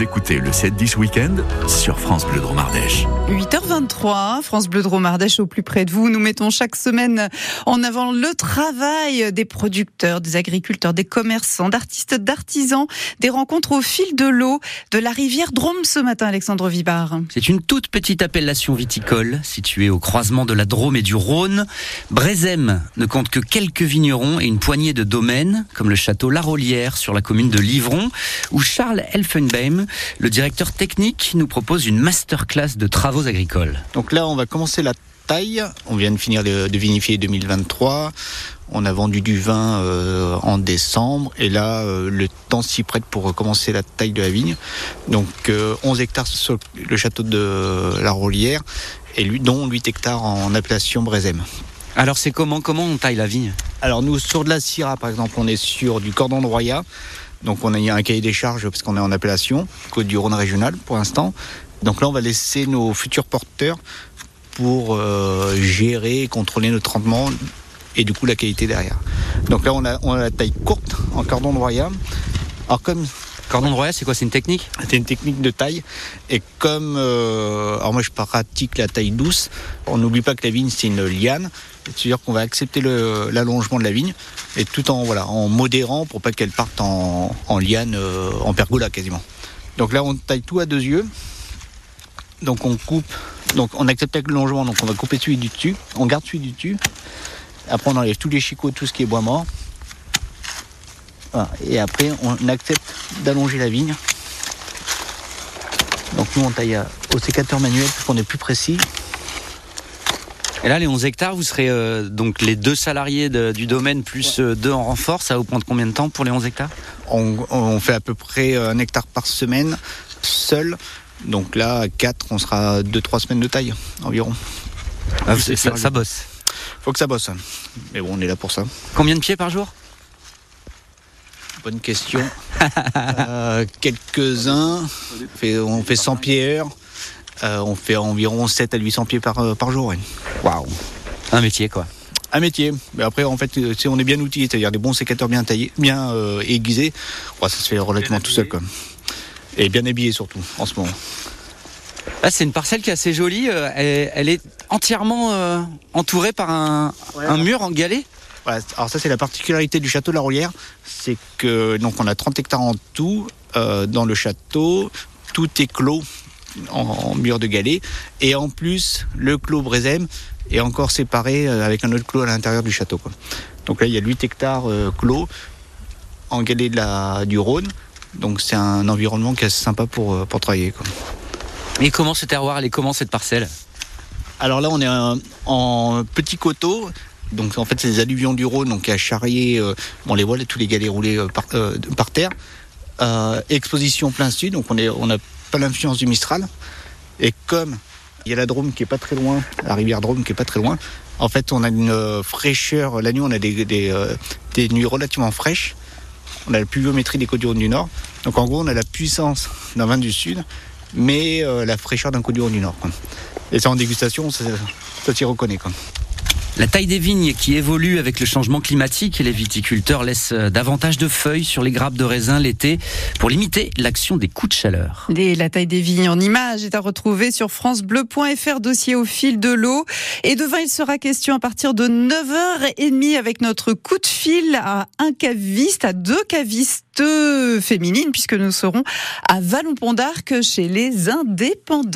Écoutez le 7-10 week-end sur France Bleu Dromardèche. 8h23, France Bleu Dromardèche au plus près de vous. Nous mettons chaque semaine en avant le travail des producteurs, des agriculteurs, des commerçants, d'artistes, d'artisans, des rencontres au fil de l'eau de la rivière Drôme ce matin, Alexandre Vibard. C'est une toute petite appellation viticole située au croisement de la Drôme et du Rhône. Brézem ne compte que quelques vignerons et une poignée de domaines, comme le château La Rollière sur la commune de Livron, où Charles Le directeur technique nous propose une masterclass de travaux agricoles. Donc là, on va commencer la taille. On vient de finir de, vinifier 2023. On a vendu du vin euh, en décembre et là, euh, le temps s'y prête pour commencer la taille de la vigne. Donc 11 euh, hectares sur le château de la Rollière et lui, dont 8 hectares en appellation Brézem. Alors c'est comment comment on taille la vigne? Alors nous sur de la Syrah par exemple, on est sur du cordon de Roya. Donc on a un cahier des charges parce qu'on est en appellation, Côte du Rhône régional pour l'instant. Donc là on va laisser nos futurs porteurs pour euh, gérer, contrôler notre rendement et du coup la qualité derrière. Donc là on a, on a la taille courte en cordon de royaume. Alors comme Cordon de royaume, c'est quoi C'est une technique C'est une technique de taille. Et comme, euh, alors moi je pratique la taille douce, on n'oublie pas que la vigne c'est une liane. C'est-à-dire qu'on va accepter l'allongement de la vigne et tout en voilà en modérant pour pas qu'elle parte en, liane, euh, en pergola quasiment. Donc là on taille tout à deux yeux. Donc on coupe, donc on accepte le longement, donc on va couper celui du dessus, on garde celui du dessus. Après on enlève tous les chicots, tout ce qui est bois mort. Et après on accepte d'allonger la vigne. Donc nous on taille au sécateur manuel pour qu'on est plus précis. Et là, les 11 hectares, vous serez euh, donc les deux salariés du domaine plus euh, deux en renfort. Ça va vous prendre combien de temps pour les 11 hectares? On, fait à peu près un hectare par semaine, seul. Donc là, à 4, on sera 2-3 semaines de taille environ. Ah, ça, ça bosse. Faut que ça bosse. Mais bon, on est là pour ça. Combien de pieds par jour? Bonne question. Euh, quelques-uns. On fait 100 pieds heure. Euh, on fait environ 7 à 800 pieds par, euh, par jour. Waouh Un métier quoi. Un métier. Mais après, en fait, on est bien outillé, c'est-à-dire des bons sécateurs bien taillés, bien aiguisés. ça se fait relativement tout seul. Quoi. Et bien habillé surtout, en ce moment. Là, c'est une parcelle qui est assez jolie. Elle, est entièrement entourée par un, un mur en alors ça c'est la particularité du château de la Rollière, c'est que donc on a 30 hectares en tout euh, dans le château, tout est clos en, mur de galets et en plus le clos Brézem est encore séparé euh, avec un autre clos à l'intérieur du château. Donc là il y a 8 hectares euh, clos en galets de la, du Rhône, donc c'est un environnement qui est sympa pour, pour travailler. Quoi. Et comment ce terroir, elle est comment cette parcelle? Alors là, on est en petit coteau donc en fait, c'est les alluvions du Rhône, donc à charrier, euh, on les voit, tous les galets roulés euh, euh, par, terre. exposition plein sud, donc on n'a pas l'influence du Mistral. Et comme il y a la Drôme qui est pas très loin, la rivière Drôme qui est pas très loin, en fait, on a une fraîcheur. La nuit, on a des, des, nuits relativement fraîches. On a la pluviométrie des côtes du Rhône du Nord. Donc en gros, on a la puissance d'un vin du Sud, mais la fraîcheur d'un côte du Rhône du Nord. Et ça, en dégustation, ça, s'y reconnaît. La taille des vignes qui évolue avec le changement climatique, les viticulteurs laissent euh, davantage de feuilles sur les grappes de raisin l'été pour limiter l'action des coups de chaleur. la taille des vignes en images est à retrouver sur francebleu.fr, dossier au fil de l'eau. Et de vin, il sera question à partir de 9h30 avec notre coup de fil à un caviste, à deux cavistes féminines, puisque nous serons à Vallon-Pont d'Arc chez les indépendants.